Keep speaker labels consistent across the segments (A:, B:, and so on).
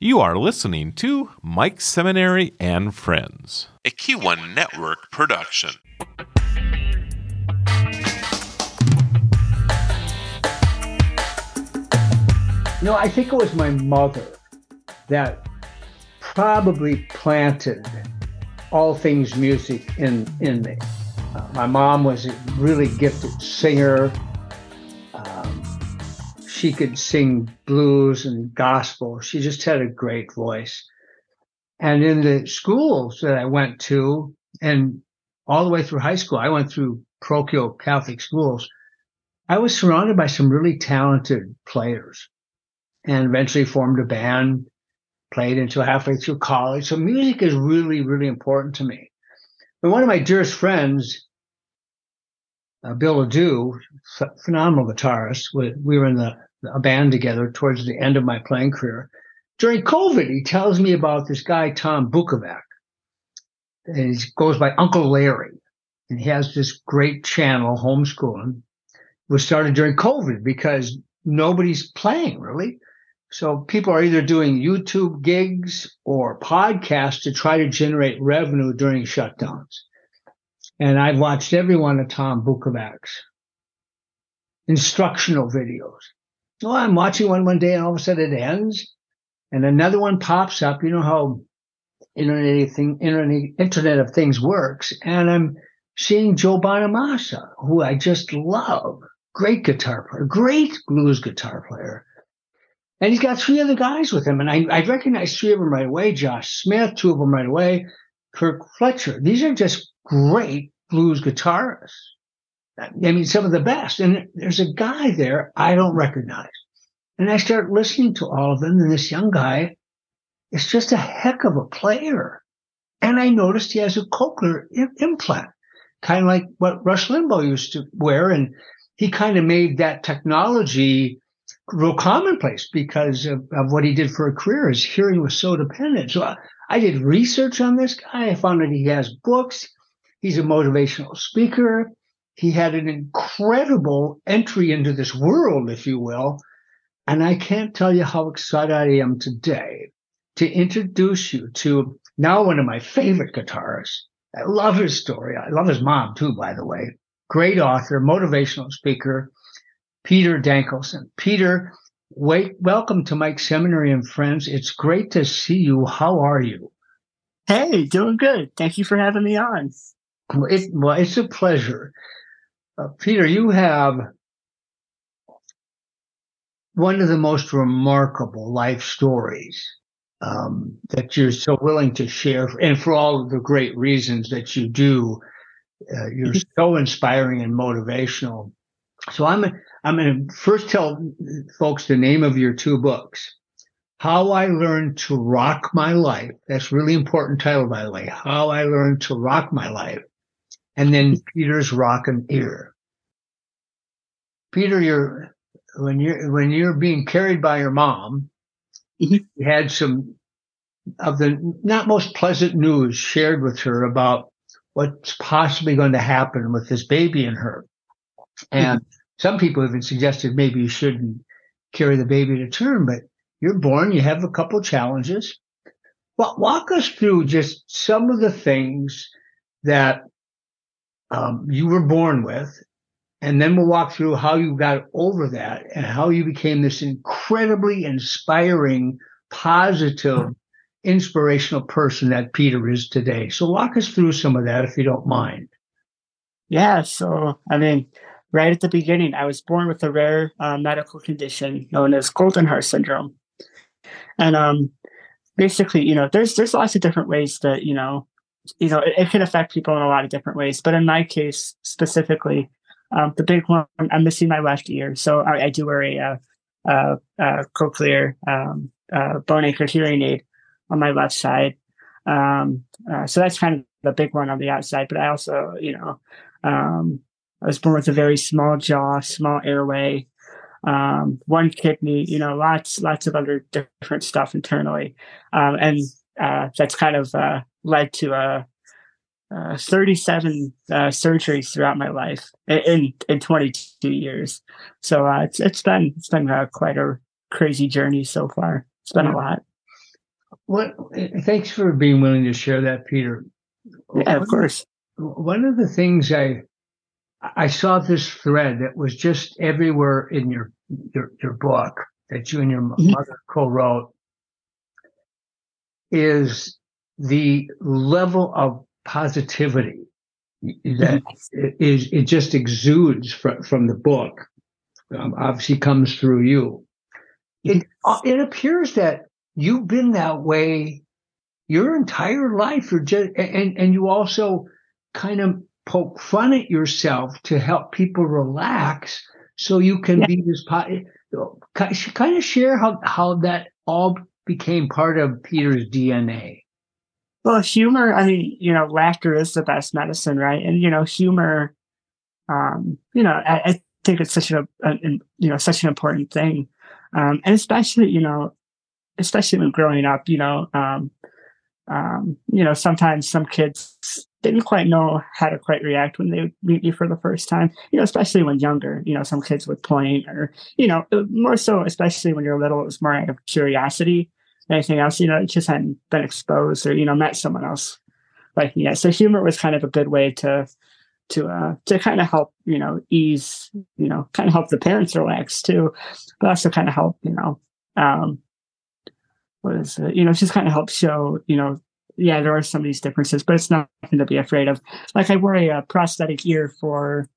A: You are listening to Mike Seminary and Friends, a Q1 Network production.
B: No, I think it was my mother that probably planted all things music in in me. Uh, my mom was a really gifted singer. She could sing blues and gospel. She just had a great voice. And in the schools that I went to, and all the way through high school, I went through parochial Catholic schools. I was surrounded by some really talented players and eventually formed a band, played until halfway through college. So music is really, really important to me. But one of my dearest friends, uh, Bill Adu, phenomenal guitarist, we, we were in the, a band together towards the end of my playing career. During COVID, he tells me about this guy, Tom Bukovac. And he goes by Uncle Larry. And he has this great channel, homeschooling, was started during COVID because nobody's playing really. So people are either doing YouTube gigs or podcasts to try to generate revenue during shutdowns. And I've watched every one of Tom Bukovac's instructional videos. Well, I'm watching one one day and all of a sudden it ends and another one pops up. You know how internet thing, internet, internet of things works. And I'm seeing Joe Bonamassa, who I just love. Great guitar player, great blues guitar player and he's got three other guys with him. And I, I recognize three of them right away Josh Smith, two of them right away, Kirk Fletcher. These are just great blues guitarists. I mean, some of the best. And there's a guy there I don't recognize. And I start listening to all of them. And this young guy is just a heck of a player. And I noticed he has a cochlear implant, kind of like what Rush Limbaugh used to wear. And he kind of made that technology real commonplace because of, of, what he did for a career. His hearing was so dependent. So I, I did research on this guy. I found that he has books. He's a motivational speaker. He had an incredible entry into this world, if you will. And I can't tell you how excited I am today to introduce you to now one of my favorite guitarists. I love his story. I love his mom too, by the way. Great author, motivational speaker Peter Dankelson. Peter, wait, welcome to Mike Seminary and Friends. It's great to see you. How are you?
C: Hey, doing good. Thank you for having me on.
B: It, well, it's a pleasure. Uh, Peter, you have one of the most remarkable life stories um, that you're so willing to share, and for all of the great reasons that you do. Uh, you're so inspiring and motivational. So I'm I'm going to first tell folks the name of your two books. How I Learned to Rock My Life. That's really important title, by the way. How I Learned to Rock My Life. And then Peter's Rockin' Ear. Peter, you're, when you're, when you're being carried by your mom, mm-hmm. you had some of the not most pleasant news shared with her about what's possibly going to happen with this baby in her. And mm-hmm some people even suggested maybe you shouldn't carry the baby to term, but you're born, you have a couple challenges. Well, walk us through just some of the things that um, you were born with, and then we'll walk through how you got over that and how you became this incredibly inspiring, positive, inspirational person that Peter is today. So walk us through some of that if you don't mind.
C: Yeah. So, I mean, right at the beginning, I was born with a rare uh, medical condition known as Goldenhar syndrome. And um, basically, you know, there's there's lots of different ways that you know, you know, it, it can affect people in a lot of different ways. But in my case specifically, um, the big one, I'm missing my left ear, so I, I do wear a, uh, uh, uh, cochlear um, uh, bone anchored hearing aid on my left side. Um, uh, so that's kind of the big one on the outside. But I also, you know, um, I was born with a very small jaw, small airway, um, one kidney, you know, lots, lots of other different stuff internally. Um, and uh, that's kind of uh, led to uh, uh 37 uh, surgeries throughout my life in, in 22 years. So uh, it's, it's been, it's been quite a crazy journey so far. It's been a lot.
B: what? Thanks for being willing to share that, Peter.
C: Yeah, of course.
B: One of the things I I saw this thread that was just everywhere in your your, your book that you and your mm-hmm. mother co-wrote is the level of positivity that is it just exudes from, from the book um, obviously comes through you. It uh, it appears that you've been that way your entire life. You're just and and you also kind of poke fun at yourself to help people relax so you can be this kind of share how how that all became part of Peter's DNA
C: well, humor, I mean, you know, laughter is the best medicine, right? And, you know, humor, um, you know, I, I think it's such a, a, you know, such an important thing. Um, and especially, you know, especially when growing up, you know, um, um, you know, sometimes some kids didn't quite know how to quite react when they meet you for the first time, you know, especially when younger, you know, some kids would point or, you know, more so, especially when you're little, it was more out of curiosity anything else. You know, it just hadn't been exposed or you know met someone else like me. So humor was kind of a good way to to uh to kind of help you know ease you know kind of help the parents relax too, but also kind of help you know um what is it you know just kind of help show you know yeah there are some of these differences, but it's nothing to be afraid of. Like I wore a, a prosthetic ear for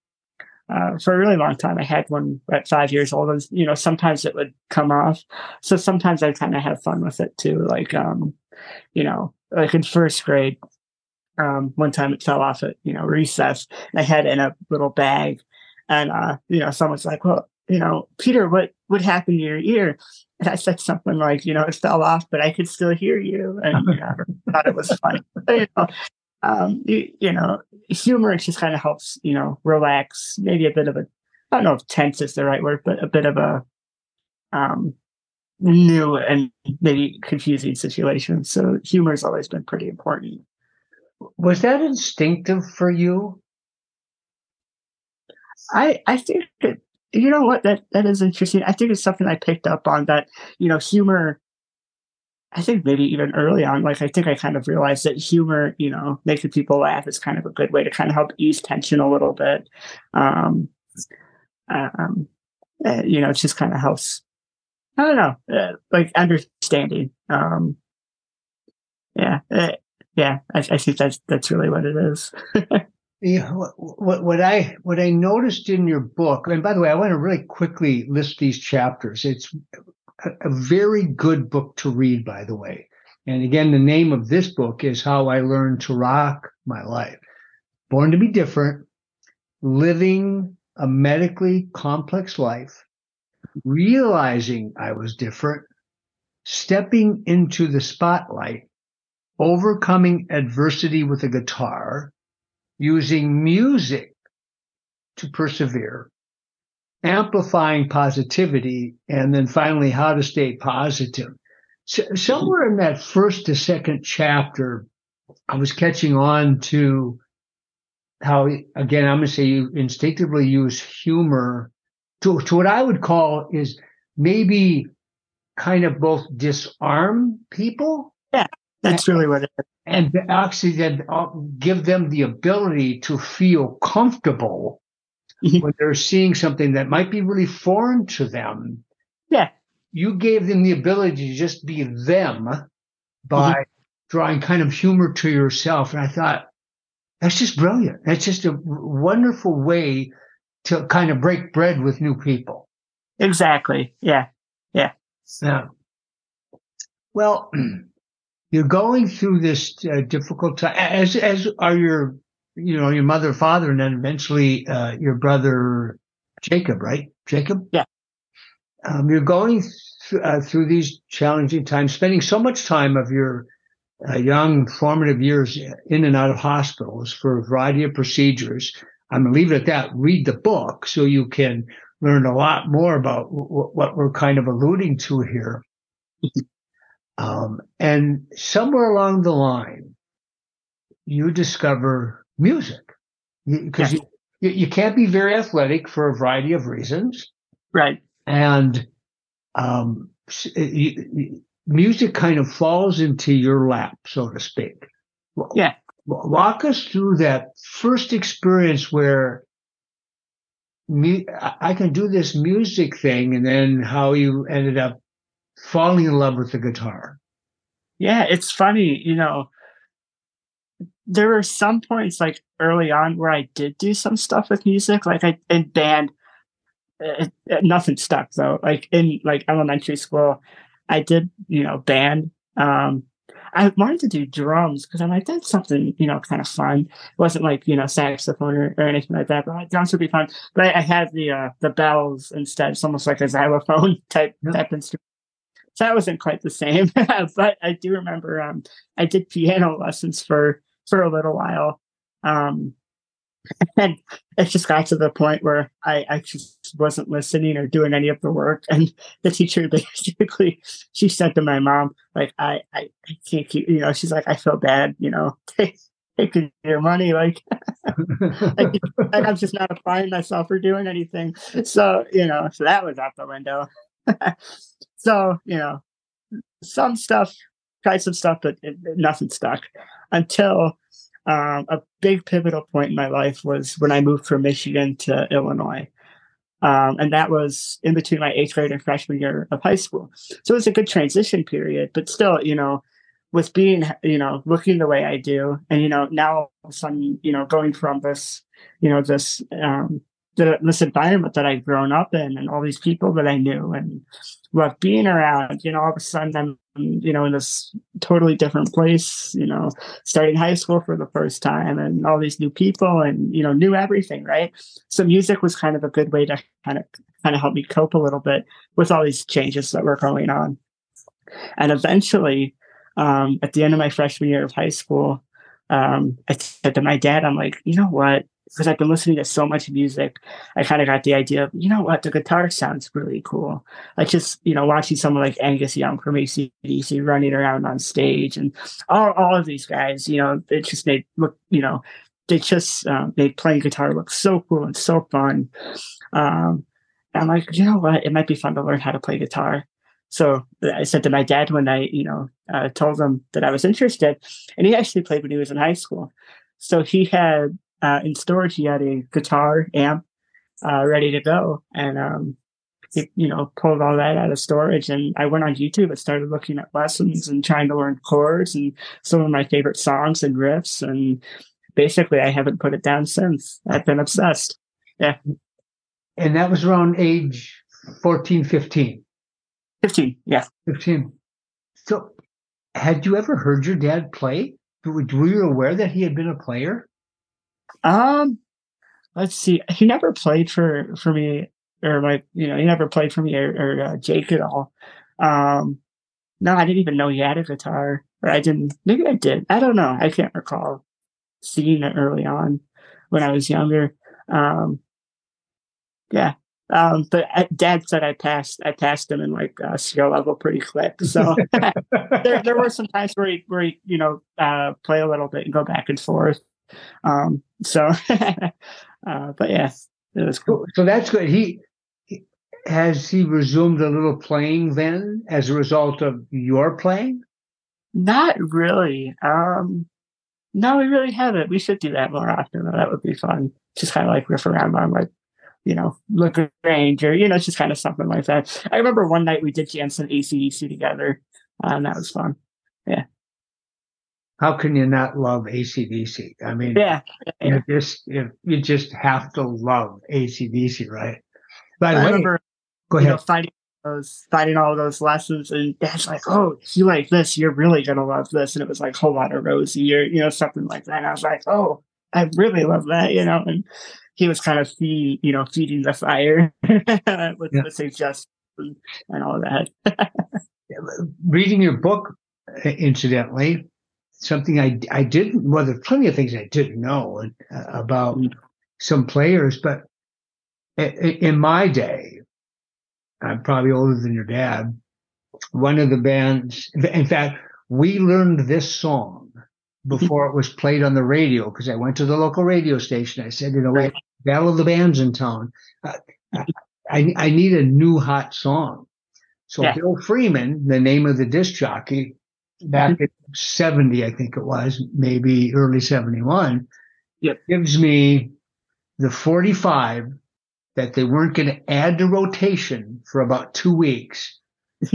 C: uh, for a really long time. I had one at five years old, and you know sometimes it would come off. So sometimes I kind of have fun with it too. Like um, you know, like in first grade, um, one time it fell off at you know recess. And I had it in a little bag, and uh, you know someone's like, "Well, you know, Peter, what what happened to your ear?" And I said something like, "You know, it fell off, but I could still hear you," and you know, I thought it was funny. you know, um, you, you know, humor just kind of helps, you know, relax, maybe a bit of a, I don't know if tense is the right word, but a bit of a um, new and maybe confusing situation. So humor has always been pretty important.
B: Was that instinctive for you?
C: I I think it, you know what that that is interesting. I think it's something I picked up on that you know humor I think maybe even early on, like I think I kind of realized that humor, you know, making people laugh is kind of a good way to kind of help ease tension a little bit. Um, um, uh, you know, it just kind of helps. I don't know, uh, like understanding. Um, yeah, uh, yeah, I, I, think that's that's really what it is.
B: yeah, what, what, what I what I noticed in your book, and by the way, I want to really quickly list these chapters. It's a, very good book to read, by the way. And again, the name of this book is How I Learned to Rock My Life. Born to be different, living a medically complex life, realizing I was different, stepping into the spotlight, overcoming adversity with a guitar, using music to persevere, amplifying positivity, and then finally how to stay positive. So, somewhere in that first to second chapter, I was catching on to how, again, I'm going to say you instinctively use humor to, to what I would call is maybe kind of both disarm people.
C: Yeah, that's really what it is.
B: And actually then uh, give them the ability to feel comfortable. When they're seeing something that might be really foreign to them.
C: Yeah.
B: You gave them the ability to just be them by mm-hmm. drawing kind of humor to yourself. And I thought, that's just brilliant. That's just a wonderful way to kind of break bread with new people.
C: Exactly. Yeah. Yeah.
B: Yeah. Well, you're going through this uh, difficult time, as as are your you know, your mother, father, and then eventually uh, your brother Jacob, right? Jacob?
C: Yeah.
B: Um, you're going th- uh, through these challenging times, spending so much time of your uh, young formative years in and out of hospitals for a variety of procedures. I'm going to leave it at that. Read the book so you can learn a lot more about w- what we're kind of alluding to here. um, and somewhere along the line, you discover music because yes. you, you can't be very athletic for a variety of reasons.
C: Right.
B: And um, you, music kind of falls into your lap, so to speak.
C: Yeah.
B: Walk us through that first experience where me, I can do this music thing, and then how you ended up falling in love with the guitar.
C: Yeah, it's funny, you know. There were some points like early on where I did do some stuff with music, like I in band. It, it, nothing stuck though. Like in like elementary school, I did you know band. Um, I wanted to do drums because I'm like, that's something, you know, kind of fun. It wasn't like, you know, saxophone or, or anything like that, but like, drums would be fun. But I, I had the uh, the bells instead. It's almost like a xylophone type type instrument. So that wasn't quite the same. but I do remember um I did piano lessons for for a little while. Um and it just got to the point where I, I just wasn't listening or doing any of the work. And the teacher basically, she said to my mom, like, I, I, I can't keep, you know, she's like, I feel bad, you know, taking your money. Like, like, I'm just not applying myself or doing anything. So, you know, so that was out the window. so, you know, some stuff, tried some stuff, but it, nothing stuck until um, a big pivotal point in my life was when I moved from Michigan to Illinois. Um, and that was in between my eighth grade and freshman year of high school. So it was a good transition period, but still, you know, with being, you know, looking the way I do, and, you know, now all of a sudden, you know, going from this, you know, this, um, the, this environment that I've grown up in and all these people that I knew and love being around, you know, all of a sudden I'm you know, in this totally different place, you know, starting high school for the first time and all these new people and, you know, knew everything, right? So music was kind of a good way to kind of kind of help me cope a little bit with all these changes that were going on. And eventually, um, at the end of my freshman year of high school, um, I said to my dad, I'm like, you know what? because I've been listening to so much music, I kind of got the idea of, you know what, the guitar sounds really cool. Like just, you know, watching someone like Angus Young from ACDC running around on stage and all, all of these guys, you know, it just made look, you know, they just um, made playing guitar look so cool and so fun. Um, I'm like, you know what, it might be fun to learn how to play guitar. So I said to my dad when I, you know, uh, told him that I was interested, and he actually played when he was in high school. So he had uh, in storage, he had a guitar amp uh, ready to go, and um, he, you know, pulled all that out of storage. And I went on YouTube and started looking at lessons and trying to learn chords and some of my favorite songs and riffs. And basically, I haven't put it down since. I've been obsessed. Yeah.
B: And that was around age 14, 15.
C: 15, yeah.
B: 15. So, had you ever heard your dad play? Were you aware that he had been a player?
C: Um, let's see. He never played for for me, or my, you know, he never played for me or, or uh, Jake at all. Um, no, I didn't even know he had a guitar, or I didn't. Maybe I did. I don't know. I can't recall seeing it early on when I was younger. Um, yeah. Um, but uh, Dad said I passed. I passed him in like uh, skill level pretty quick. So there, there were some times where he, where he, you know, uh, play a little bit and go back and forth. Um, so, uh, but yeah, it was cool.
B: So that's good. He, he has he resumed a little playing then as a result of your playing?
C: Not really. Um, no, we really haven't. We should do that more often. Though. That would be fun. Just kind of like riff around on like, you know, La Grange or, you know, it's just kind of something like that. I remember one night we did Jansen ACDC together. Uh, and that was fun. Yeah
B: how can you not love ACDC? I mean,
C: yeah,
B: yeah. you just you, you just have to love ACDC, right?
C: The I remember, go ahead. Know, fighting those, finding all those lessons, and Dad's like, "Oh, you like this? You're really gonna love this." And it was like whole lot of Rosie, or you know, something like that. And I was like, "Oh, I really love that," you know. And he was kind of feed, you know, feeding the fire with yeah. the suggestions and all that.
B: Reading your book, incidentally, something I, I didn't, well, there's plenty of things I didn't know uh, about some players, but in my day, I'm probably older than your dad. One of the bands, in fact, we learned this song before it was played on the radio because I went to the local radio station. I said, you know, right. Battle of the Bands in town. Uh, I, I need a new hot song. So yeah. Bill Freeman, the name of the disc jockey, back mm-hmm. in 70, I think it was, maybe early 71,
C: yep.
B: gives me the 45 that they weren't going to add to rotation for about two weeks.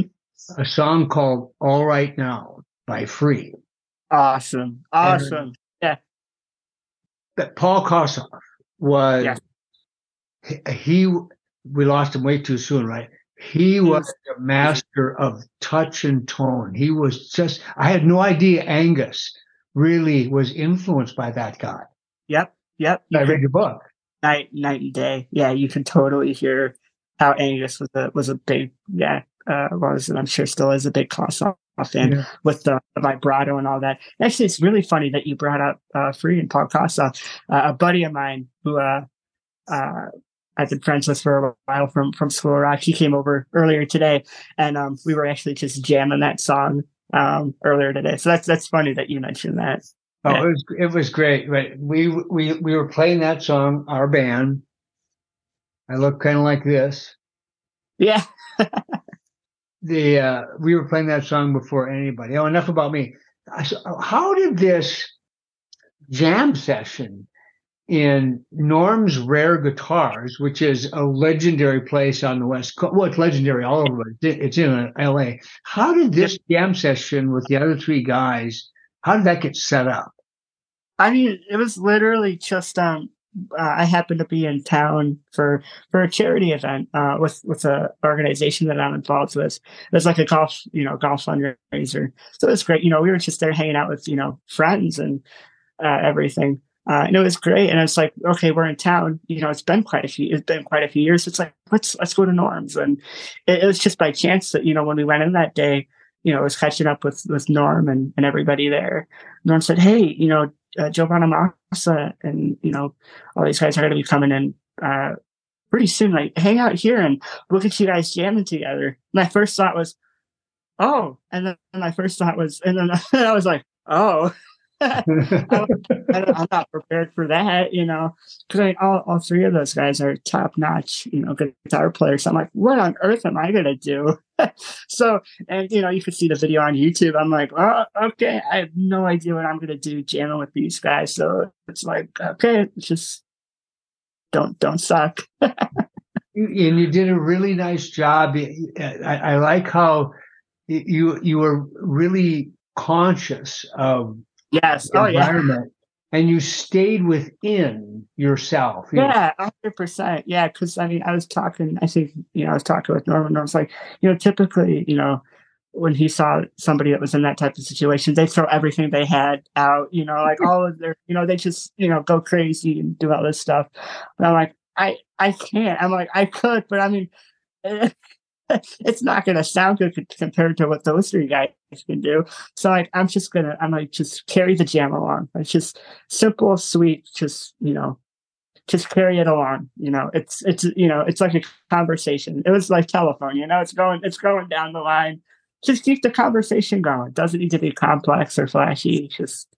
B: a song called All Right Now by Free.
C: Awesome. Awesome. And yeah.
B: That Paul Kossoff was, yeah. he, he, we lost him way too soon, right? He was a master of touch and tone. He was just, I had no idea Angus really was influenced by that guy.
C: Yep. Yep.
B: I read your book.
C: Night, night and day. Yeah. You can totally hear how Angus was a, was a big, yeah, uh, was, and I'm sure still is a big Kossoff fan yeah. with the, the, vibrato and all that. Actually, it's really funny that you brought up uh, Free and Paul Kossoff. Uh, a buddy of mine who, uh, uh, I've been friends with for a while from from School Rock. He came over earlier today, and um, we were actually just jamming that song um, earlier today. So that's that's funny that you mentioned that.
B: Oh, yeah. it was it was great. Right, we we we were playing that song. Our band. I look kind of like this.
C: Yeah.
B: the uh, we were playing that song before anybody. Oh, enough about me. How did this jam session in Norm's Rare Guitars, which is a legendary place on the West Coast. Well, it's legendary all over. It's in LA. How did this jam session with the other three guys, how did that get set up?
C: I mean, it was literally just, um, uh, I happened to be in town for for a charity event uh, with with an organization that I'm involved with. It was like a golf, you know, golf fundraiser. So it was great. You know, we were just there hanging out with you know friends and uh, everything. Uh, and it was great. And it's like, okay, we're in town. You know, it's been quite a few. It's been quite a few years. It's like let's let's go to Norm's. And it, it was just by chance that you know when we went in that day, you know, I was catching up with with Norm and, and everybody there. Norm said, "Hey, you know, uh, Joe Bonamassa and you know all these guys are going to be coming in uh, pretty soon. Like, hang out here and look at you guys jamming together." My first thought was, "Oh," and then my first thought was, and then I was like, "Oh." I'm not prepared for that, you know, because I mean, all, all three of those guys are top notch, you know, guitar players. I'm like, what on earth am I going to do? so, and, you know, you can see the video on YouTube. I'm like, oh, okay, I have no idea what I'm going to do jamming with these guys. So it's like, okay, just don't, don't suck.
B: and you did a really nice job. I, I like how you, you were really conscious of
C: yes. Oh
B: environment yeah. and you stayed within yourself.
C: Yeah 100% yeah because i mean i was talking i think you know i was talking with norman and i was like you know typically you know when he saw somebody that was in that type of situation they throw everything they had out you know like all of their you know they just you know go crazy and do all this stuff. And i'm like i i can't. I'm like i could but i mean it's not going to sound good compared to what those three guys can do. So like, I'm just gonna, I'm like, just carry the jam along. It's just simple, sweet, just you know, just carry it along. You know, it's it's you know, it's like a conversation. It was like telephone. You know, it's going, it's going down the line. Just keep the conversation going. It doesn't need to be complex or flashy. Just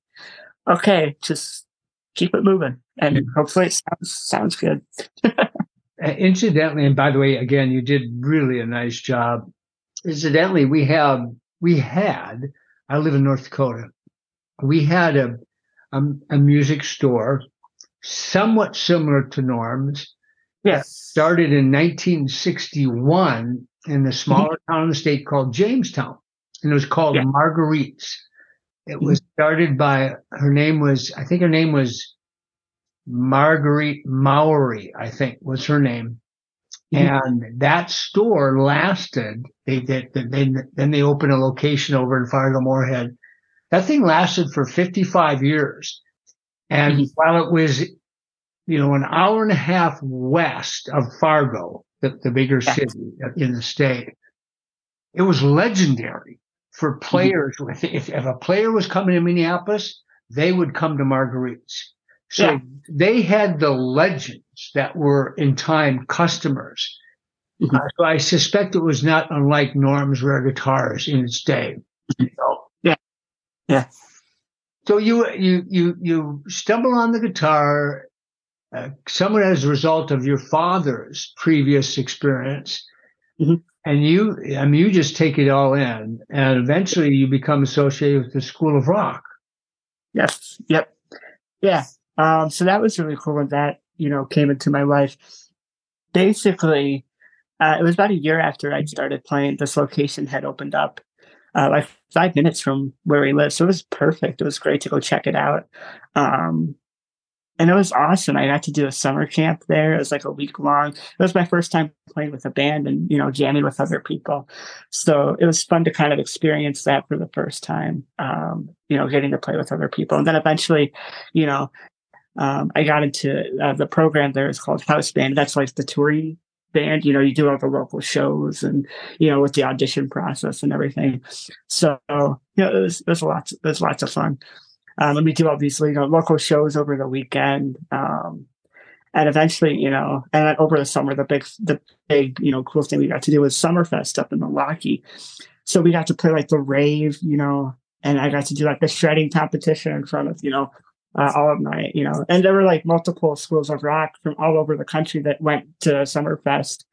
C: okay, just keep it moving, and hopefully it sounds sounds good.
B: incidentally, and by the way, again, you did really a nice job. Incidentally, we have we had. I live in North Dakota. We had a a, a music store, somewhat similar to Norm's.
C: Yes.
B: Started in 1961 in the smaller mm-hmm. town in the state called Jamestown, and it was called yeah. Marguerite's. It mm-hmm. was started by her name was I think her name was Marguerite Mowry, I think was her name. Mm-hmm. And that store lasted. They did. They, then they opened a location over in Fargo Moorhead. That thing lasted for 55 years. And mm-hmm. while it was, you know, an hour and a half west of Fargo, the, the bigger city in the state, it was legendary for mm-hmm. players. Mm-hmm. If, if a player was coming to Minneapolis, they would come to Marguerite's. So yeah. they had the legends that were in time customers. Mm-hmm. Uh, so I suspect it was not unlike Norm's rare guitars in its day.
C: So, yeah. Yeah.
B: So you, you, you, you stumble on the guitar, uh, somewhat as a result of your father's previous experience. Mm-hmm. and you, I mean, you just take it all in, and eventually you become associated with the School of Rock.
C: Yes. Yep. Yeah. Um, so that was really cool when that you know came into my life. Basically, uh, it was about a year after I started playing. This location had opened up, uh, like five minutes from where we live, so it was perfect. It was great to go check it out. Um, and it was awesome. I got to do a summer camp there. It was like a week long. It was my first time playing with a band and you know jamming with other people. So it was fun to kind of experience that for the first time. Um, you know, getting to play with other people, and then eventually, you know, um, I got into uh, the program there. It's called House Band. That's like the touring band. You know, you do all the local shows and you know with the audition process and everything. So you know, it was lots. Was lots of fun. Um, and we do these you know local shows over the weekend. Um, and eventually, you know, and then over the summer, the big, the big, you know, cool thing we got to do was Summerfest up in Milwaukee. So we got to play like the rave, you know, and I got to do like the shredding competition in front of, you know, uh, all of my, you know, and there were like multiple schools of rock from all over the country that went to Summerfest.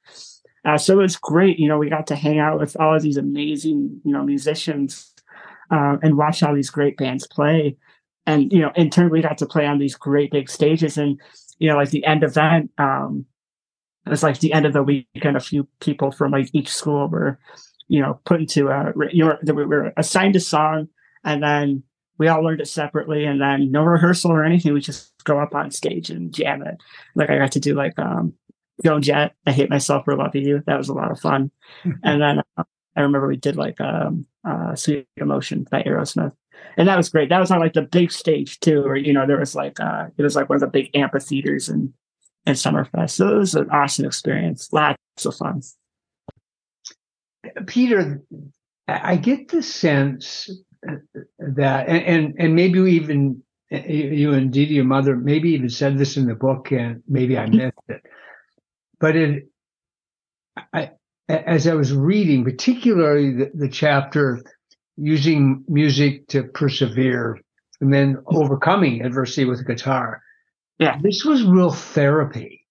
C: Uh, so it was great. You know, we got to hang out with all of these amazing, you know, musicians uh, and watch all these great bands play and you know in turn we got to play on these great big stages and you know like the end event um it was like the end of the weekend a few people from like each school were you know put into a you know we were assigned a song and then we all learned it separately and then no rehearsal or anything we just go up on stage and jam it like i got to do like um Joan Jett i hate myself for loving you that was a lot of fun and then uh, i remember we did like um uh sweet emotion by aerosmith and that was great. That was on like the big stage too, or you know, there was like uh it was like one of the big amphitheaters and and Summerfest. So it was an awesome experience. Lots of fun.
B: Peter, I get the sense that, and and, and maybe even eh, eh, you and Didi, your mother, maybe even said this in the book, and maybe I mm-hmm. missed it. But it, I, as I was reading, particularly the, the chapter using music to persevere and then overcoming adversity with guitar.
C: Yeah.
B: This was real therapy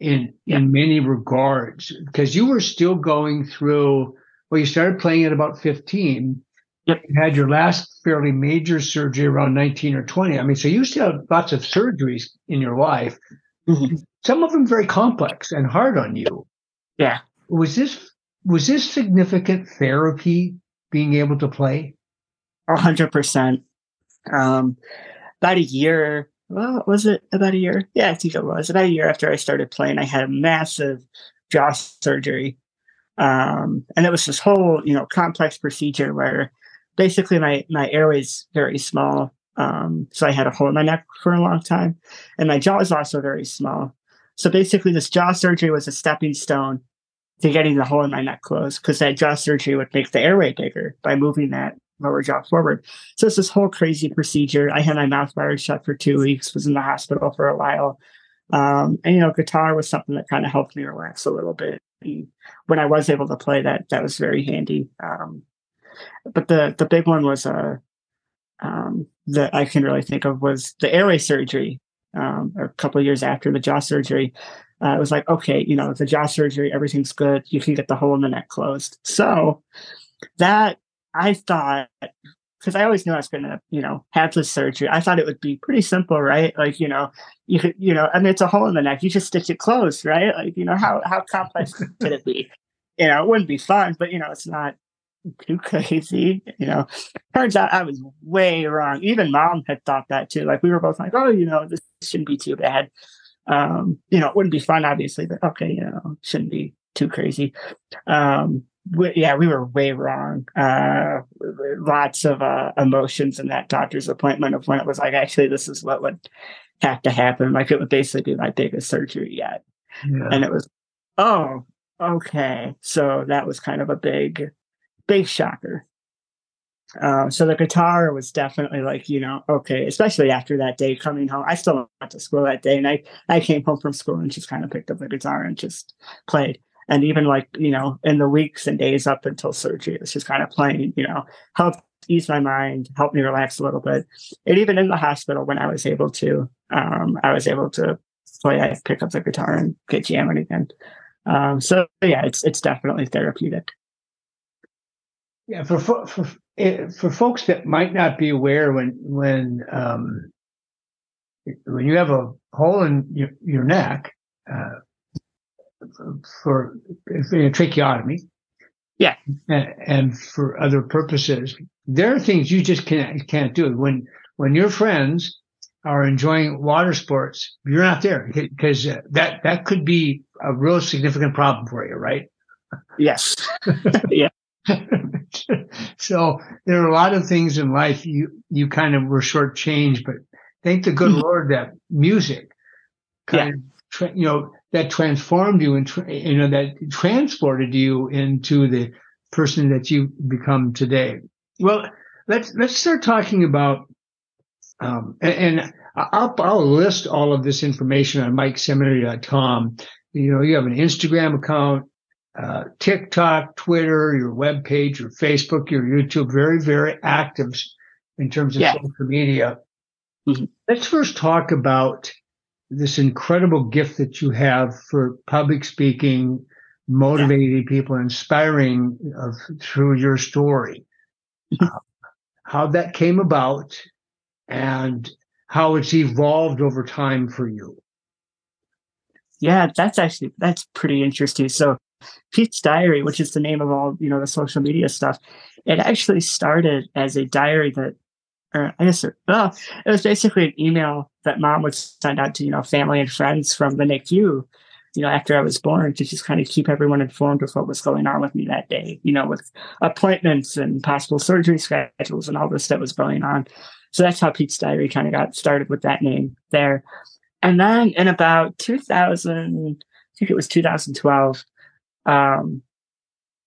B: in yeah. in many regards because you were still going through well you started playing at about 15
C: yep.
B: you had your last fairly major surgery around 19 or 20 i mean so you still have lots of surgeries in your life mm-hmm. some of them very complex and hard on you
C: yeah
B: was this was this significant therapy being able to play?
C: A hundred percent. Um, about a year. Well, was it about a year? Yeah, I think it was about a year after I started playing. I had a massive jaw surgery, um, and it was this whole you know complex procedure where basically my my airway's very small. Um, so I had a hole in my neck for a long time, and my jaw is also very small. So basically, this jaw surgery was a stepping stone to getting the hole in my neck closed because that jaw surgery would make the airway bigger by moving that lower jaw forward. So it's this whole crazy procedure. I had my mouth wired shut for two weeks, was in the hospital for a while. Um, and you know, guitar was something that kind of helped me relax a little bit. And when I was able to play that, that was very handy. Um, but the the big one was uh, um, that I can really think of was the airway surgery. Um, a couple years after the jaw surgery, uh, it was like, okay, you know, the jaw surgery, everything's good. You can get the hole in the neck closed. So that I thought, because I always knew I was going to, you know, have this surgery. I thought it would be pretty simple, right? Like, you know, you could, you know, I mean, it's a hole in the neck. You just stitch it closed, right? Like, you know, how how complex could it be? You know, it wouldn't be fun, but you know, it's not too crazy. You know, turns out I was way wrong. Even mom had thought that too. Like we were both like, oh, you know, this shouldn't be too bad. Um, you know, it wouldn't be fun, obviously, but okay, you know, shouldn't be too crazy. Um, we, yeah, we were way wrong. Uh, lots of uh, emotions in that doctor's appointment of when it was like, actually, this is what would have to happen. Like it would basically be my biggest surgery yet. Yeah. And it was, oh, okay. So that was kind of a big, big shocker. Uh, so the guitar was definitely like, you know, okay, especially after that day coming home. I still went to school that day and I, I came home from school and just kind of picked up the guitar and just played. And even like, you know, in the weeks and days up until surgery, it was just kind of playing, you know, helped ease my mind, helped me relax a little bit. And even in the hospital when I was able to, um, I was able to play, I pick up the guitar and get jamming again. Um, so yeah, it's it's definitely therapeutic.
B: Yeah, for for eh, for folks that might not be aware when when um, when you have a hole in your, your neck uh, for, for a tracheotomy,
C: yeah,
B: and, and, for other purposes, there are things you just can't can't do when when your friends are enjoying water sports. You're not there because that that could be a real significant problem for you, right?
C: Yes. yeah.
B: so there are a lot of things in life you you kind of were shortchanged, but thank the good mm-hmm. Lord that music kind yeah. of, you know, that transformed you and, tra- you know, that transported you into the person that you become today. Well, let's, let's start talking about, um, and, and I'll, I'll list all of this information on mikeseminary.com. You know, you have an Instagram account, uh, TikTok, Twitter, your web page, your Facebook, your YouTube, very, very active in terms of yeah. social media. Mm-hmm. Let's first talk about this incredible gift that you have for public speaking, motivating yeah. people, inspiring of, through your story. Mm-hmm. uh, how that came about and how it's evolved over time for you.
C: Yeah, that's actually that's pretty interesting. So Pete's diary, which is the name of all, you know, the social media stuff, it actually started as a diary that or I guess, well, it was basically an email that mom would send out to, you know, family and friends from the NICU, you know, after I was born to just kind of keep everyone informed of what was going on with me that day, you know, with appointments and possible surgery schedules and all this that was going on. So that's how Pete's Diary kind of got started with that name there. And then in about 2000, I think it was 2012, um,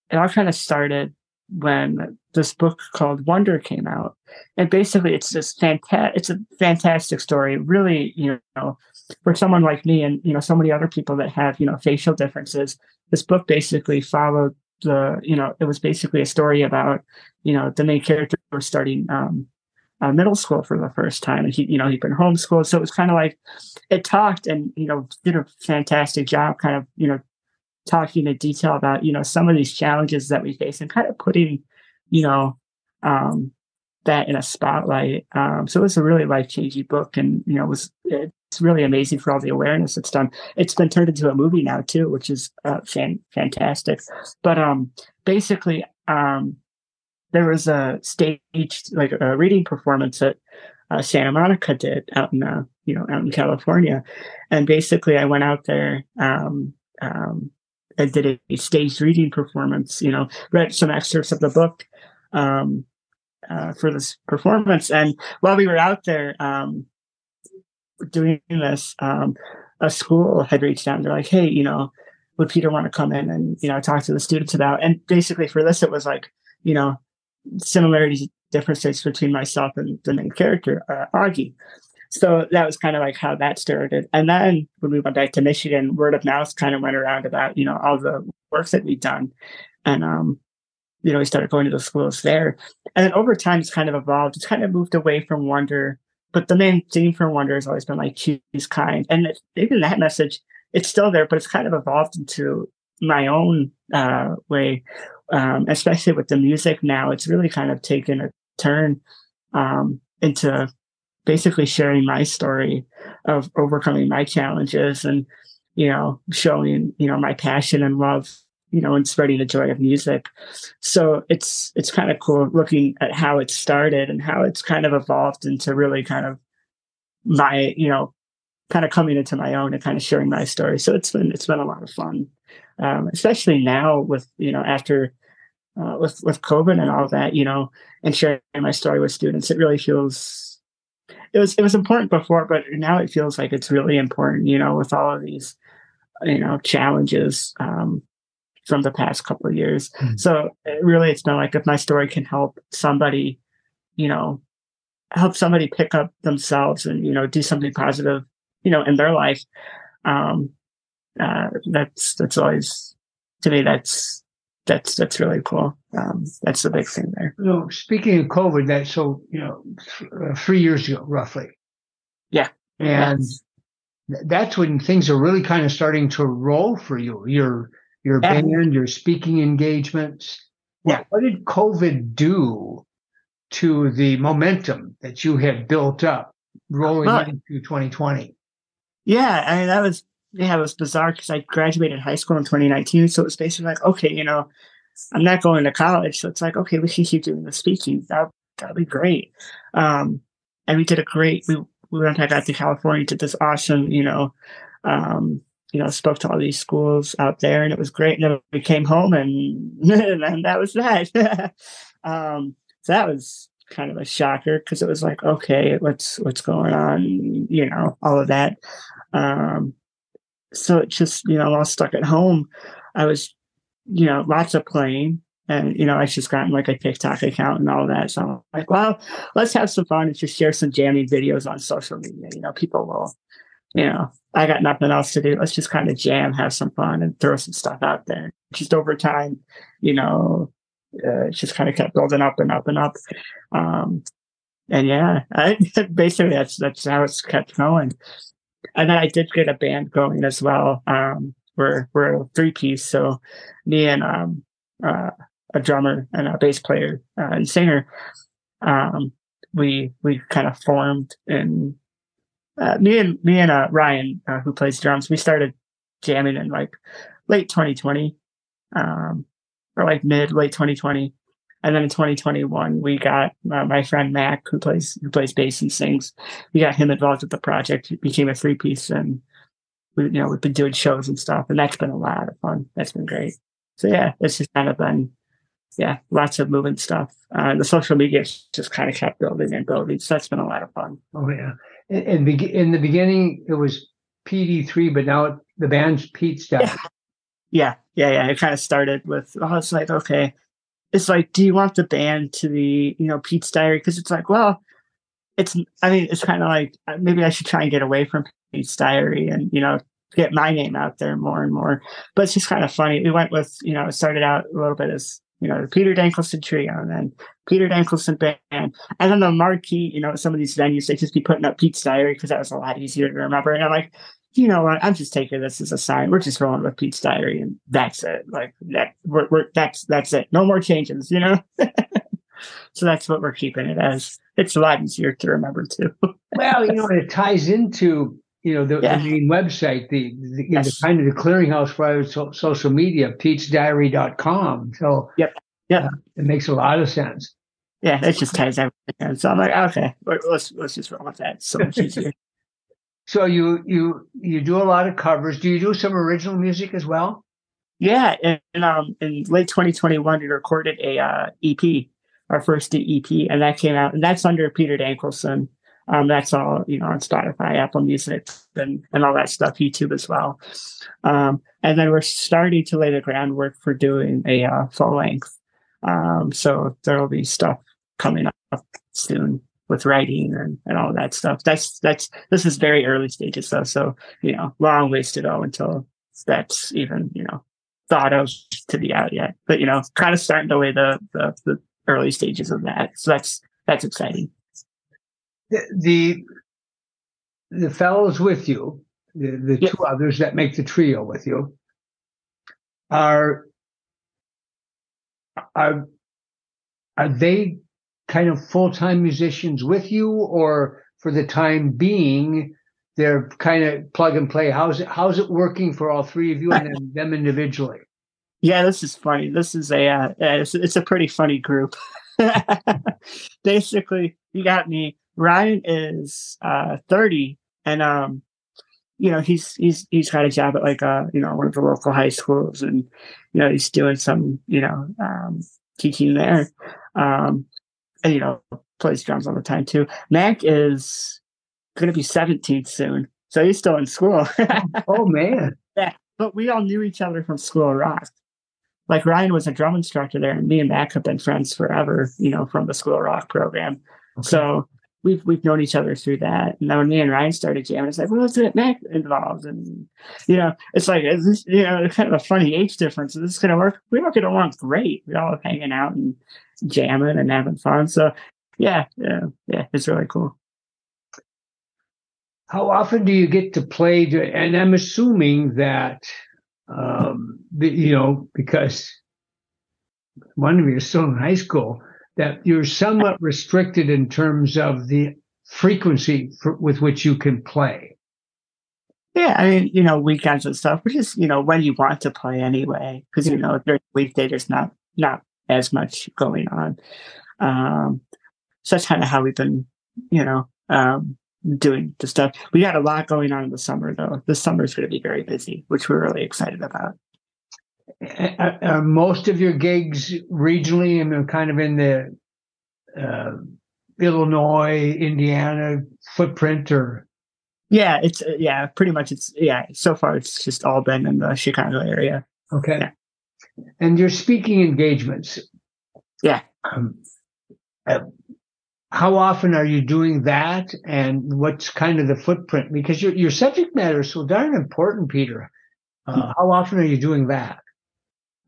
C: it all kind of started when this book called Wonder came out. And basically it's just fantastic it's a fantastic story. Really, you know, for someone like me and you know, so many other people that have, you know, facial differences, this book basically followed the, you know, it was basically a story about, you know, the main character was starting um uh, middle school for the first time and he you know he'd been homeschooled so it was kind of like it talked and you know did a fantastic job kind of you know talking in detail about you know some of these challenges that we face and kind of putting you know um, that in a spotlight. Um, so it was a really life changing book, and you know it was it's really amazing for all the awareness it's done. It's been turned into a movie now too, which is uh, fan- fantastic. But um, basically, um, there was a stage like a reading performance that uh, Santa Monica did out in uh, you know out in California, and basically I went out there. Um, um, I did a staged reading performance, you know, read some excerpts of the book um, uh, for this performance. And while we were out there um, doing this, um, a school had reached out and they're like, hey, you know, would Peter want to come in and, you know, talk to the students about? And basically for this, it was like, you know, similarities, differences between myself and the main character, uh, Auggie so that was kind of like how that started. And then when we went back to Michigan, word of mouth kind of went around about, you know, all the work that we'd done. And, um, you know, we started going to the schools there. And then over time, it's kind of evolved. It's kind of moved away from wonder. But the main theme for wonder has always been like, choose kind. And it, even that message, it's still there, but it's kind of evolved into my own uh, way, um, especially with the music now. It's really kind of taken a turn um, into basically sharing my story of overcoming my challenges and you know showing you know my passion and love you know and spreading the joy of music. So it's it's kind of cool looking at how it started and how it's kind of evolved into really kind of my you know kind of coming into my own and kind of sharing my story. So it's been it's been a lot of fun um, especially now with you know after uh, with with covid and all that you know and sharing my story with students it really feels it was it was important before, but now it feels like it's really important. You know, with all of these, you know, challenges um, from the past couple of years. Mm-hmm. So it really, it's been like if my story can help somebody, you know, help somebody pick up themselves and you know do something positive, you know, in their life. Um, uh, that's that's always to me that's that's that's really cool. Um, that's the big thing there.
B: So speaking of COVID, that so you know th- uh, three years ago roughly.
C: Yeah,
B: and that's when things are really kind of starting to roll for you. Your your yeah. band, your speaking engagements. Yeah. What, what did COVID do to the momentum that you had built up rolling well, into 2020?
C: Yeah, I mean that was yeah, it was bizarre because I graduated high school in 2019, so it was basically like, okay, you know, I'm not going to college, so it's like, okay, we can keep doing the speaking. That that'd be great. Um, and we did a great. We we went back out to California, did this awesome, you know, um, you know, spoke to all these schools out there, and it was great. And then we came home, and and that was that. um, so that was kind of a shocker because it was like, okay, what's what's going on? You know, all of that. Um, so it just, you know, I was stuck at home. I was, you know, lots of playing, and you know, I just gotten like a TikTok account and all that. So I'm like, well, let's have some fun and just share some jamming videos on social media. You know, people will, you know, I got nothing else to do. Let's just kind of jam, have some fun, and throw some stuff out there. Just over time, you know, uh, just kind of kept building up and up and up. Um, and yeah, I, basically that's that's how it's kept going. And then I did get a band going as well. Um, we're we're a three piece, so me and um, uh, a drummer and a bass player uh, and singer. Um, we we kind of formed and uh, me and me and uh, Ryan uh, who plays drums. We started jamming in like late 2020, um, or like mid late 2020, and then in 2021 we got uh, my friend Mac who plays who plays bass and sings. We got him involved with the project. It became a three piece, and we you know we've been doing shows and stuff, and that's been a lot of fun. That's been great. So yeah, it's just kind of been yeah, lots of moving stuff. Uh, the social media just kind of kept building and building. So that's been a lot of fun.
B: Oh yeah. In, in the beginning, it was PD3, but now the band's Pete's
C: Diary. Yeah. yeah, yeah, yeah. It kind of started with, oh, it's like, okay, it's like, do you want the band to be, you know, Pete's Diary? Because it's like, well, it's, I mean, it's kind of like uh, maybe I should try and get away from Pete's Diary and, you know, get my name out there more and more. But it's just kind of funny. We went with, you know, started out a little bit as you know, the Peter Dankelson Trio and then Peter Dankelson Band. And then the marquee, you know, some of these venues, they just be putting up Pete's Diary because that was a lot easier to remember. And I'm like, you know what? I'm just taking this as a sign. We're just rolling with Pete's Diary and that's it. Like that, we're, we're that's, that's it. No more changes, you know? so that's what we're keeping it as. It's a lot easier to remember too.
B: well, you know, it ties into you know, the, yeah. the main website, the, the, yes. know, the, kind of the clearinghouse for so, social media, petesdiary.com. So
C: yep. Yeah,
B: uh, it makes a lot of sense.
C: Yeah, it just ties everything. So I'm like, okay, let's let's just roll with that. It's so much easier.
B: so you you you do a lot of covers. Do you do some original music as well?
C: Yeah, and um, in late 2021, we recorded a uh, EP, our first EP, and that came out, and that's under Peter Dankelson. Um, that's all, you know, on Spotify, Apple Music, and, and all that stuff, YouTube as well. Um, and then we're starting to lay the groundwork for doing a uh, full length. Um, so there will be stuff coming up soon with writing and, and all that stuff. That's that's this is very early stages though, so you know, long ways to go until that's even you know thought of to be out yet. But you know, kind of starting to lay the the, the early stages of that. So that's that's exciting
B: the the fellows with you, the, the yep. two others that make the trio with you, are are are they kind of full time musicians with you, or for the time being, they're kind of plug and play? How's it how's it working for all three of you and then them individually?
C: Yeah, this is funny. This is a uh, it's, it's a pretty funny group. Basically, you got me. Ryan is uh, 30 and um you know he's he's he's got a job at like uh you know one of the local high schools and you know he's doing some you know um teaching there. Um and you know plays drums all the time too. Mac is gonna be 17 soon so he's still in school.
B: Oh man.
C: Yeah but we all knew each other from school rock like ryan was a drum instructor there and me and mac have been friends forever you know from the school rock program okay. so we've we've known each other through that. And then when me and Ryan started jamming, it's like, well, let's get Mac involved, and you know, it's like, is this, you know, kind of a funny age difference. Is this going to work? We don't get along great. We all hanging out and jamming and having fun. So, yeah, yeah, yeah, it's really cool.
B: how often do you get to play? And I'm assuming that, um, you know, because one of you is still in high school, that you're somewhat restricted in terms of the frequency for, with which you can play.
C: Yeah, I mean, you know, weekends and stuff, which is, you know, when you want to play anyway, because you know, during the weekday there's not not as much going on. Um, so that's kind of how we've been, you know, um, doing the stuff. We got a lot going on in the summer, though. The summer is going to be very busy, which we're really excited about.
B: Are most of your gigs regionally and kind of in the uh, Illinois, Indiana footprint, or?
C: Yeah, it's uh, yeah, pretty much. It's yeah. So far, it's just all been in the Chicago area.
B: Okay. Yeah. And your speaking engagements.
C: Yeah. Um,
B: uh, how often are you doing that and what's kind of the footprint? Because your, your subject matter is so darn important peter. Uh, hmm. how often are you doing that?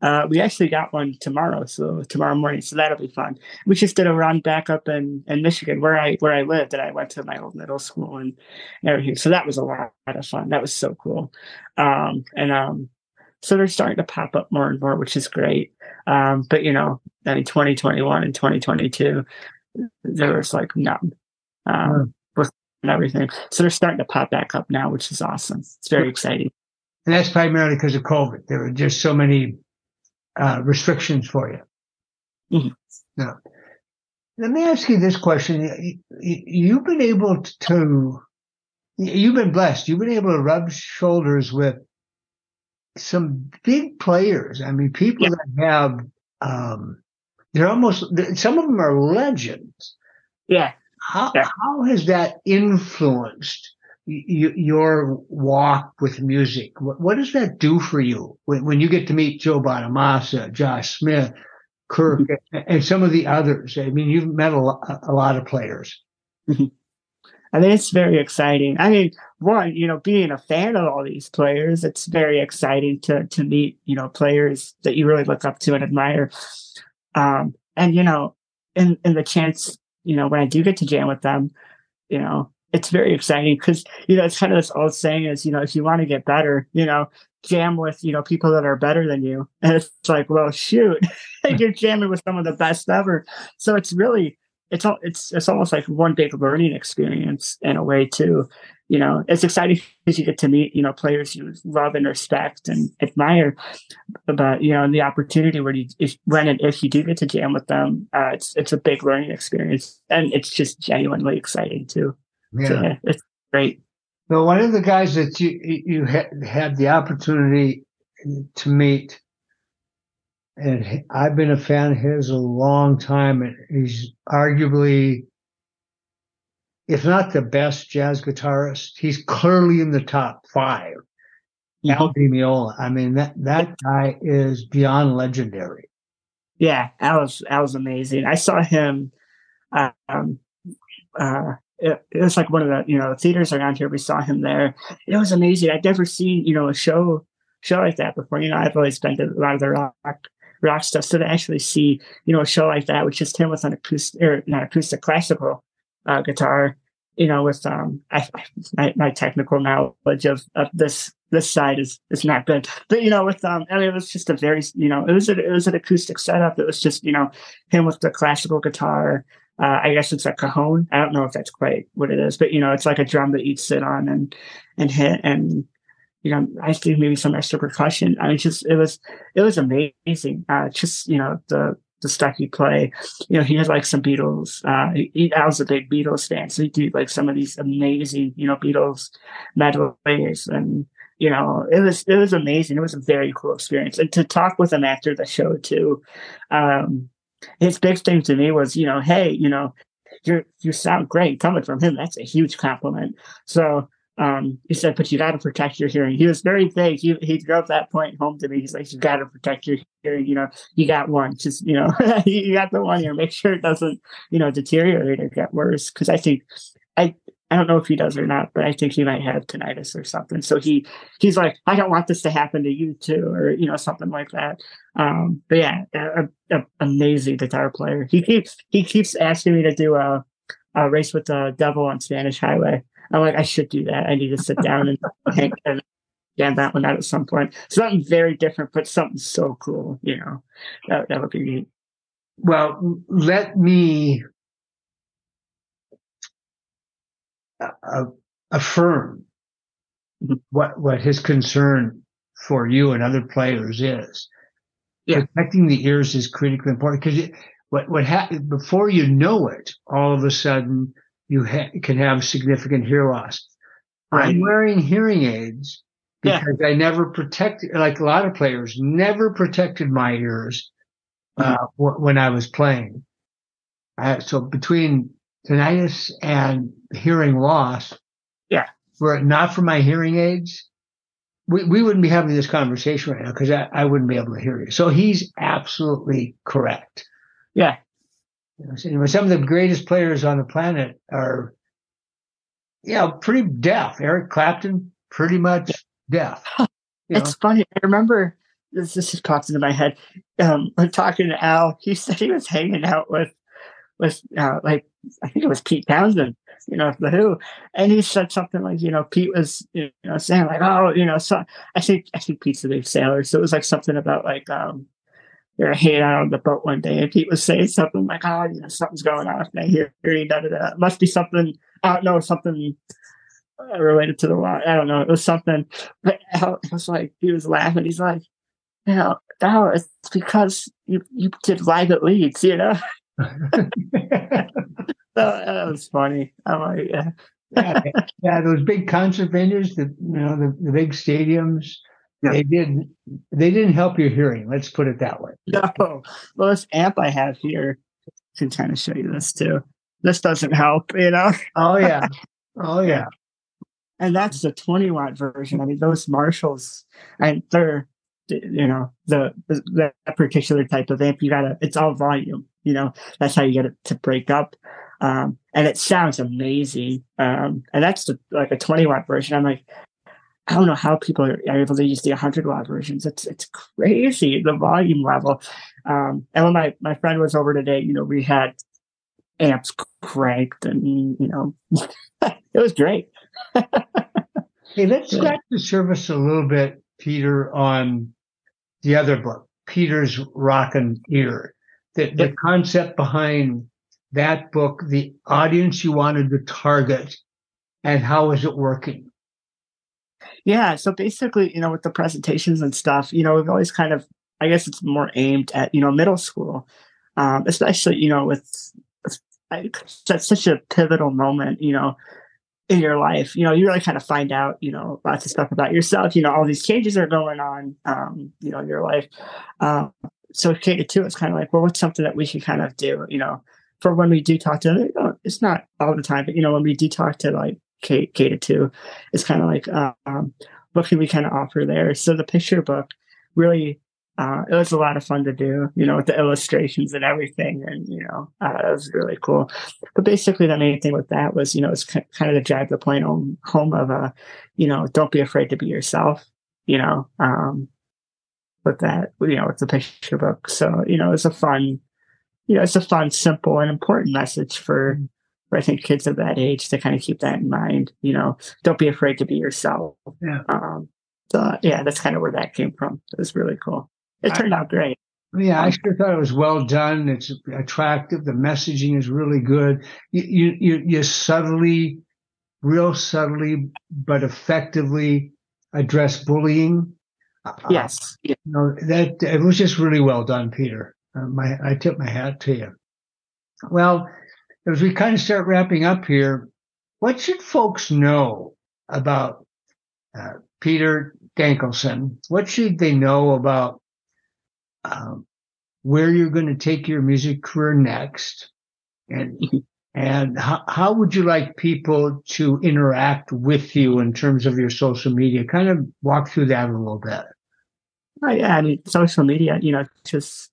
C: Uh, we actually got one tomorrow so tomorrow morning so that'll be fun. We just did a run back up in, in michigan where i where i lived and i went to my old middle school and everything. So that was a lot of fun. That was so cool. Um, and um, so they're starting to pop up more and more which is great. Um, but you know I mean, 2021 and 2022 there was like none um, and everything. So they're starting to pop back up now, which is awesome. It's very exciting.
B: And that's primarily because of COVID. There were just so many uh, restrictions for you. Mm-hmm. Now, let me ask you this question: You've been able to, you've been blessed. You've been able to rub shoulders with some big players. I mean, people yeah. that have um, they're almost some of them are legends.
C: Yeah.
B: How
C: yeah.
B: how has that influenced y- your walk with music? What, what, does that do for you when, when you get to meet Joe Bonamassa, Josh Smith, Kirk, mm-hmm. and, some of the others? I mean, you've met a, lo- a lot of players.
C: Mm-hmm. I mean, it's very exciting. I mean, one, you know, being a fan of all these players, it's very exciting to to meet, you know, players that you really look up to and admire. Um, and you know, in in the chance, you know, when I do get to jam with them, you know, it's very exciting because you know it's kind of this old saying is you know if you want to get better, you know, jam with you know people that are better than you, and it's like, well, shoot, you're jamming with some of the best ever. So it's really it's all it's it's almost like one big learning experience in a way too you know, it's exciting because you get to meet, you know, players you love and respect and admire. But you know, the opportunity where you, if, when and if you do get to jam with them, uh, it's it's a big learning experience, and it's just genuinely exciting too. Yeah, so, yeah it's great.
B: So one of the guys that you you had, had the opportunity to meet, and I've been a fan of his a long time, and he's arguably if not the best jazz guitarist, he's clearly in the top 5 mm-hmm. Al Di Meola. I mean, that, that guy is beyond legendary.
C: Yeah, Al's Al's amazing. I saw him. Um, uh, it, it, was like one of the you know theaters around here. We saw him there. It was amazing. I'd never seen you know a show show like that before. You know, I've always been to a lot of the rock rock stuff. So to actually see you know a show like that with just him with an acoustic or not acoustic classical uh, guitar, you know, with um, I, my, my technical knowledge of, of this this side is is not good, but you know, with um, I mean, it was just a very, you know, it was a, it was an acoustic setup. It was just, you know, him with the classical guitar. Uh, I guess it's a cajon. I don't know if that's quite what it is, but you know, it's like a drum that you'd sit on and and hit and you know, I think maybe some extra percussion. I mean, just it was it was amazing. Uh, just you know the the stuff he play. You know, he had like some Beatles. Uh, he, I was a big Beatles fan, so he did like some of these amazing, you know, Beatles medleys, and you know, it was it was amazing. It was a very cool experience, and to talk with him after the show too. Um, his big thing to me was, you know, hey, you know, you you sound great coming from him. That's a huge compliment. So um, he said, but you got to protect your hearing. He was very vague. He, he drove that point home to me. He's like, you got to protect your hearing. You know, you got one, just, you know, you got the one here. Make sure it doesn't, you know, deteriorate or get worse. Cause I think, I, I don't know if he does or not, but I think he might have tinnitus or something. So he, he's like, I don't want this to happen to you too, or, you know, something like that. Um, but yeah, a, a amazing guitar player. He keeps, he keeps asking me to do a, a race with the devil on Spanish Highway I'm like, I should do that. I need to sit down and hang and jam that one out at some point. Something very different, but something so cool, you know. That that would be neat.
B: Well, let me uh, affirm mm-hmm. what what his concern for you and other players is. Yeah. Protecting the ears is critically important because what what happens before you know it, all of a sudden you ha- can have significant hear loss. Right. I'm wearing hearing aids because yeah. I never protected, like a lot of players, never protected my ears uh, mm-hmm. w- when I was playing. Uh, so between tinnitus and hearing loss,
C: yeah,
B: were it not for my hearing aids, we, we wouldn't be having this conversation right now because I, I wouldn't be able to hear you. So he's absolutely correct.
C: Yeah.
B: You know, some of the greatest players on the planet are, you know, pretty deaf. Eric Clapton, pretty much deaf.
C: it's know? funny. I remember this, this just pops into my head. Um, when talking to Al, he said he was hanging out with, with uh, like, I think it was Pete Townshend you know, the Who, and he said something like, you know, Pete was, you know, saying like, oh, you know, so I think I think Pete's a big sailor, so it was like something about like, um, they're hanging out on the boat one day, and was saying something like, oh, you know, something's going on, I hear, hearing da da da. Must be something. I don't know, something uh, related to the law. I don't know. It was something. But I was like, he was laughing. He's like, you know, oh, it's because you you did live at Leeds, you know. that, that was funny. I'm like, yeah.
B: yeah, yeah, those big concert venues, the you know the, the big stadiums, yeah. they didn't they didn't help your hearing. Let's put it that way.
C: No, well, this amp I have here can kind of show you this too. This doesn't help, you know.
B: Oh yeah, oh yeah.
C: And that's the 20 watt version. I mean, those Marshalls, and they're you know the, the that particular type of amp. You gotta, it's all volume. You know, that's how you get it to break up. Um, and it sounds amazing. Um, and that's the, like a 20 watt version. I'm like, I don't know how people are, able to use the 100 watt versions. It's it's crazy the volume level. Um, and when my my friend was over today, you know, we had amps cranked, and you know, it was great.
B: hey, let's scratch the surface a little bit, Peter, on the other book, Peter's Rockin' Ear. The, the concept behind that book, the audience you wanted to target, and how is it working?
C: Yeah, so basically, you know, with the presentations and stuff, you know, we've always kind of, I guess it's more aimed at, you know, middle school, um, especially, you know, with, that's such a pivotal moment, you know, in your life. You know, you really kind of find out, you know, lots of stuff about yourself. You know, all these changes are going on, um, you know, in your life. Um, so K two, it's kind of like, well, what's something that we can kind of do, you know, for when we do talk to uh, it's not all the time, but you know, when we do talk to like K to it's kind of like, um, what can we kind of offer there? So the picture book really, uh, it was a lot of fun to do, you know, with the illustrations and everything. And, you know, uh, it was really cool. But basically the main thing with that was, you know, it's kind of to drive the point home, home of, uh, you know, don't be afraid to be yourself, you know, um, with that, you know, with the picture book. So, you know, it's a fun, you know, it's a fun, simple, and important message for I think kids of that age to kind of keep that in mind. You know, don't be afraid to be yourself.
B: Yeah.
C: Um, so yeah, that's kind of where that came from. It was really cool. It turned I, out great.
B: Yeah, I sure thought it was well done. It's attractive. The messaging is really good. You you you, subtly, real subtly, but effectively address bullying.
C: Yes.
B: Uh, you know that it was just really well done, Peter. Uh, my, I tip my hat to you. Well, as we kind of start wrapping up here, what should folks know about uh, Peter Dankelson? What should they know about um, where you're going to take your music career next? And and how, how would you like people to interact with you in terms of your social media? Kind of walk through that a little bit.
C: I mean, social media, you know, just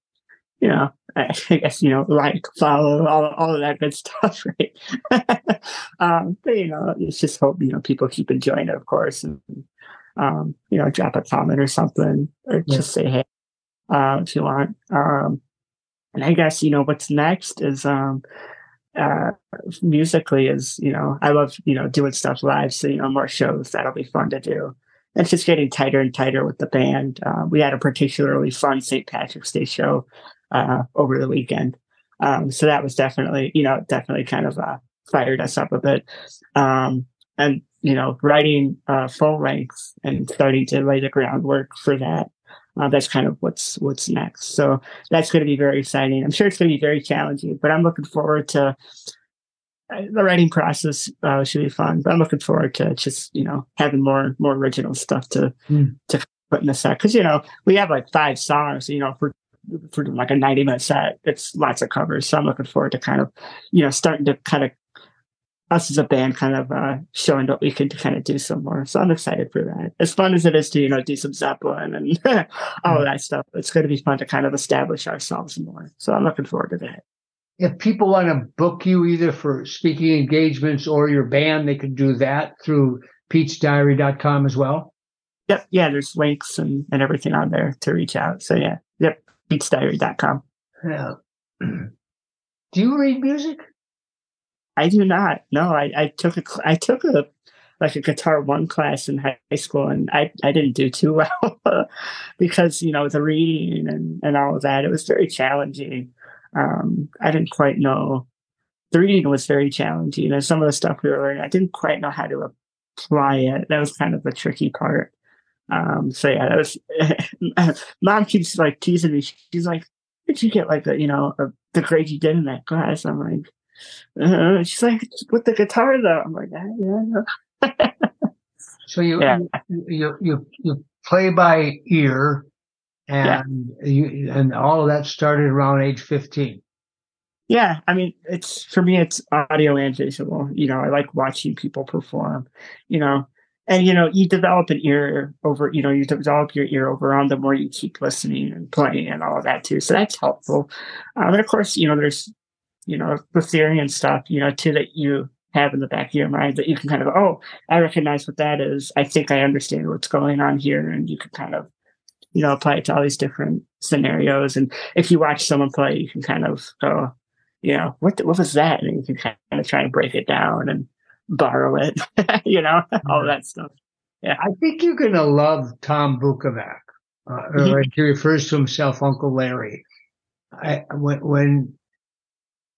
C: you know, I guess, you know, like, follow, all, all of that good stuff, right? um, but, you know, it's just hope, you know, people keep enjoying it, of course. And, um, you know, drop a comment or something, or yeah. just say, hey, uh, if you want. Um, and I guess, you know, what's next is, um, uh, musically is, you know, I love, you know, doing stuff live. So, you know, more shows that'll be fun to do. It's just getting tighter and tighter with the band. Uh, we had a particularly fun St. Patrick's Day show uh, over the weekend. Um, so that was definitely, you know, definitely kind of uh, fired us up a bit. Um, and, you know, writing uh, full length and starting to lay the groundwork for that. Uh, that's kind of what's what's next. So that's going to be very exciting. I'm sure it's going to be very challenging, but I'm looking forward to uh, the writing process uh, should be fun. But I'm looking forward to just you know having more more original stuff to mm. to put in the set because you know we have like five songs. You know for for like a 90 minute set, it's lots of covers. So I'm looking forward to kind of you know starting to kind of us as a band kind of uh, showing what we can kind of do some more. So I'm excited for that. As fun as it is to, you know, do some Zeppelin and all of that stuff, it's going to be fun to kind of establish ourselves more. So I'm looking forward to that.
B: If people want to book you either for speaking engagements or your band, they could do that through petesdiary.com as well.
C: Yep. Yeah. There's links and, and everything on there to reach out. So yeah. Yep. petesdiary.com.
B: Yeah. Do you read music?
C: I do not. No, I, I took a I took a like a guitar one class in high school, and I I didn't do too well because you know the reading and and all of that. It was very challenging. Um, I didn't quite know. The reading was very challenging, and some of the stuff we were learning, I didn't quite know how to apply it. That was kind of the tricky part. Um, so yeah, that was. Mom keeps like teasing me. She's like, "Did you get like a you know a, the grade you did in that class?" I'm like, uh, she's like, with the guitar though. I'm like, yeah,
B: yeah. so you, yeah. you you you play by ear, and yeah. you and all of that started around age fifteen.
C: Yeah, I mean, it's for me, it's audio and visual. You know, I like watching people perform. You know, and you know, you develop an ear over. You know, you develop your ear over on the more you keep listening and playing and all of that too. So that's helpful. Um, and of course, you know, there's you know, the theory and stuff, you know, too, that you have in the back of your mind that you can kind of, oh, I recognize what that is. I think I understand what's going on here. And you can kind of, you know, apply it to all these different scenarios. And if you watch someone play, you can kind of go, you know, what, the, what was that? And you can kind of try and break it down and borrow it, you know, all that stuff. Yeah.
B: I think you're going to love Tom Bukovac. Uh, mm-hmm. he refers to himself Uncle Larry. I, when, when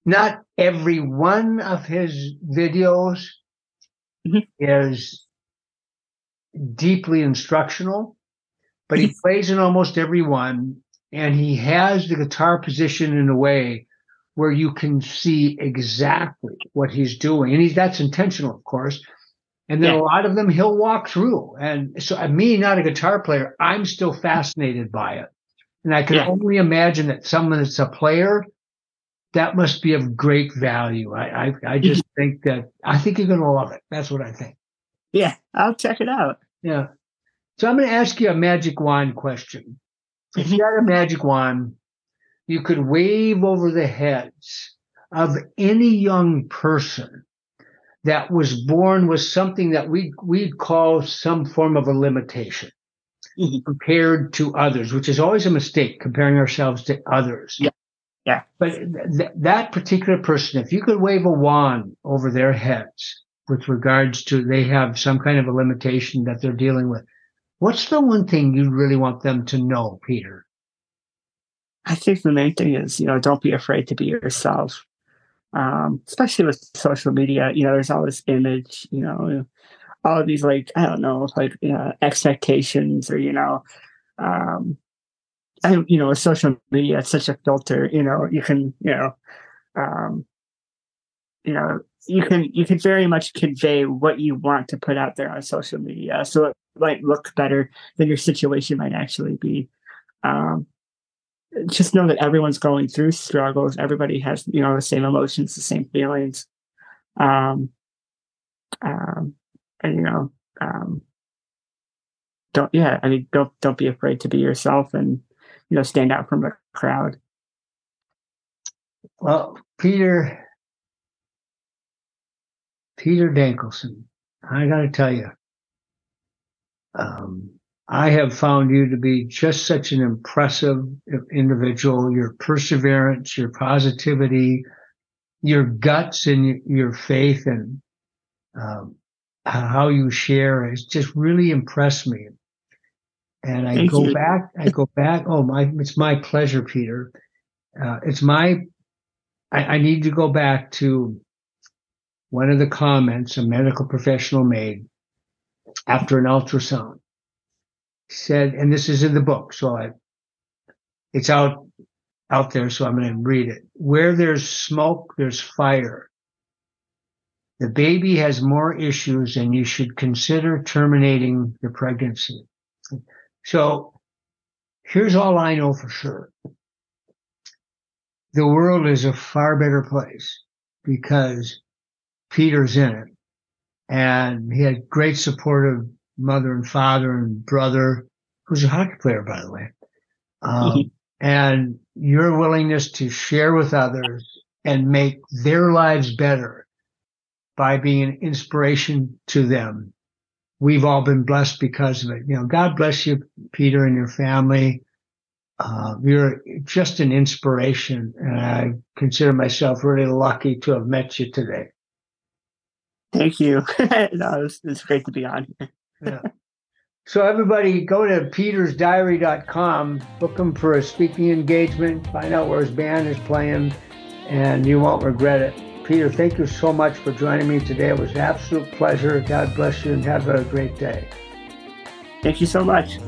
B: not every one of his videos mm-hmm. is deeply instructional, but he plays in almost every one and he has the guitar position in a way where you can see exactly what he's doing. And he's that's intentional, of course. And then yeah. a lot of them he'll walk through. And so uh, me, not a guitar player, I'm still fascinated by it. And I can yeah. only imagine that someone that's a player that must be of great value. I, I, I just think that I think you're going to love it. That's what I think.
C: Yeah, I'll check it out.
B: Yeah. So I'm going to ask you a magic wand question. If you had a magic wand, you could wave over the heads of any young person that was born with something that we we'd call some form of a limitation mm-hmm. compared to others, which is always a mistake comparing ourselves to others.
C: Yeah. Yeah.
B: But th- that particular person, if you could wave a wand over their heads with regards to they have some kind of a limitation that they're dealing with, what's the one thing you really want them to know, Peter?
C: I think the main thing is, you know, don't be afraid to be yourself. Um, especially with social media, you know, there's all this image, you know, all of these like, I don't know, like you know, expectations or, you know, um, I, you know, social media, it's such a filter, you know, you can, you know, um, you know, you can, you can very much convey what you want to put out there on social media. So it might look better than your situation might actually be. Um, just know that everyone's going through struggles. Everybody has, you know, the same emotions, the same feelings. Um, um, and you know, um, don't, yeah, I mean, don't, don't be afraid to be yourself and, you know stand out from the crowd
B: well peter peter dankelson i got to tell you um, i have found you to be just such an impressive individual your perseverance your positivity your guts and your faith and um, how you share has just really impressed me. And I Thank go you. back, I go back. Oh my, it's my pleasure, Peter. Uh, it's my, I, I need to go back to one of the comments a medical professional made after an ultrasound. Said, and this is in the book, so I, it's out out there, so I'm going to read it. Where there's smoke, there's fire. The baby has more issues, and you should consider terminating the pregnancy. So here's all I know for sure. The world is a far better place because Peter's in it. And he had great supportive mother and father and brother, who's a hockey player, by the way. Um, and your willingness to share with others and make their lives better by being an inspiration to them. We've all been blessed because of it. You know, God bless you, Peter, and your family. Uh, you're just an inspiration, and I consider myself really lucky to have met you today.
C: Thank you. no, it's, it's great to be on here.
B: So everybody go to petersdiary.com, book him for a speaking engagement, find out where his band is playing, and you won't regret it. Peter, thank you so much for joining me today. It was an absolute pleasure. God bless you and have a great day.
C: Thank you so much.